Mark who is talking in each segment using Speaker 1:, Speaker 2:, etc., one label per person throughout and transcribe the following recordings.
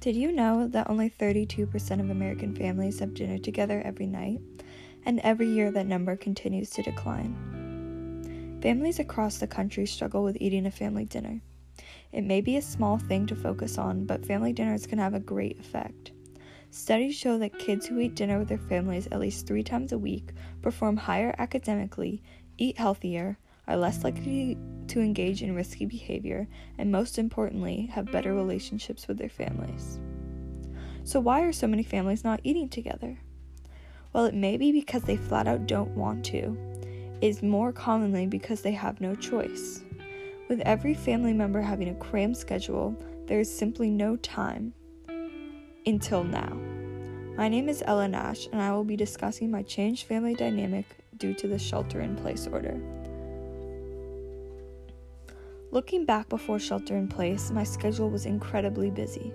Speaker 1: Did you know that only 32% of American families have dinner together every night? And every year that number continues to decline. Families across the country struggle with eating a family dinner. It may be a small thing to focus on, but family dinners can have a great effect. Studies show that kids who eat dinner with their families at least three times a week perform higher academically, eat healthier, are less likely to engage in risky behavior, and most importantly, have better relationships with their families. So, why are so many families not eating together? Well, it may be because they flat out don't want to. Is more commonly because they have no choice. With every family member having a crammed schedule, there is simply no time until now. My name is Ella Nash, and I will be discussing my changed family dynamic due to the shelter in place order. Looking back before shelter in place, my schedule was incredibly busy.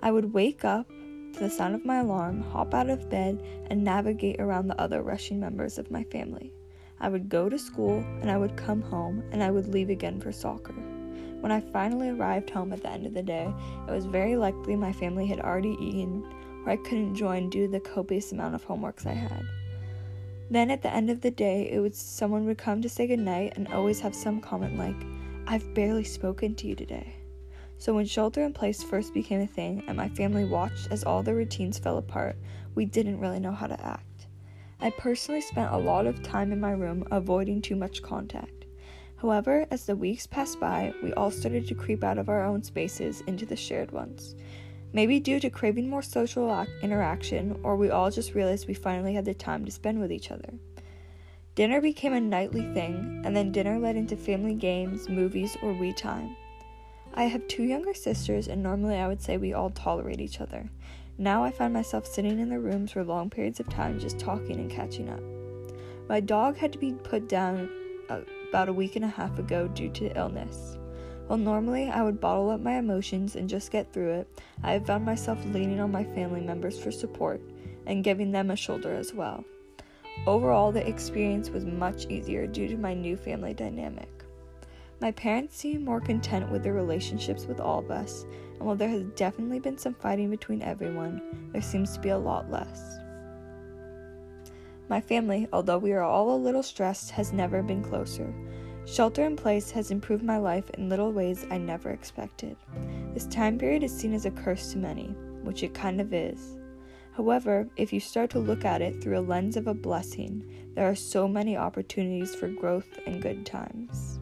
Speaker 1: I would wake up to the sound of my alarm, hop out of bed, and navigate around the other rushing members of my family. I would go to school, and I would come home, and I would leave again for soccer. When I finally arrived home at the end of the day, it was very likely my family had already eaten, or I couldn't join due to the copious amount of homeworks I had. Then at the end of the day, it would someone would come to say goodnight and always have some comment like, I've barely spoken to you today. So when shelter in place first became a thing and my family watched as all the routines fell apart, we didn't really know how to act. I personally spent a lot of time in my room avoiding too much contact. However, as the weeks passed by, we all started to creep out of our own spaces into the shared ones. Maybe due to craving more social interaction, or we all just realized we finally had the time to spend with each other. Dinner became a nightly thing, and then dinner led into family games, movies, or we time. I have two younger sisters, and normally I would say we all tolerate each other. Now I find myself sitting in the rooms for long periods of time just talking and catching up. My dog had to be put down uh, about a week and a half ago due to illness. While normally I would bottle up my emotions and just get through it, I have found myself leaning on my family members for support and giving them a shoulder as well. Overall, the experience was much easier due to my new family dynamic. My parents seem more content with their relationships with all of us, and while there has definitely been some fighting between everyone, there seems to be a lot less. My family, although we are all a little stressed, has never been closer. Shelter in place has improved my life in little ways I never expected. This time period is seen as a curse to many, which it kind of is. However, if you start to look at it through a lens of a blessing, there are so many opportunities for growth and good times.